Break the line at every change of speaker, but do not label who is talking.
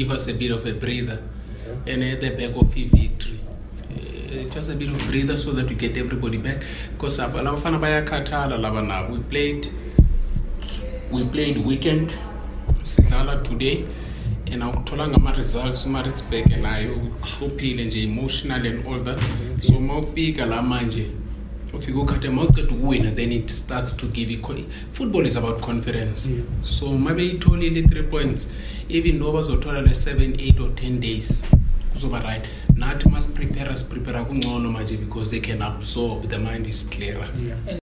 give us a bit of a breather. And at the back of i-victory uh, just a bit of breather so that we get everybody back. Because aba- laba bafana bayakhathala laba nabo. We played we played weekend. Sidlala today. And awukutholanga ama-results umaritzburg nayo uhluphile nje emotional and all that. So uma ufika la manje ufika ukhathe ma uceda ukuwina then it starts to give you co- football is about confidence so uma beyitholile i-three points. Even though bazothola le-seven eight or 10 days kuzoba right. Nathi masiprepare siprepare kungcono manje because they can absorb the mind is clearer.
Yeah.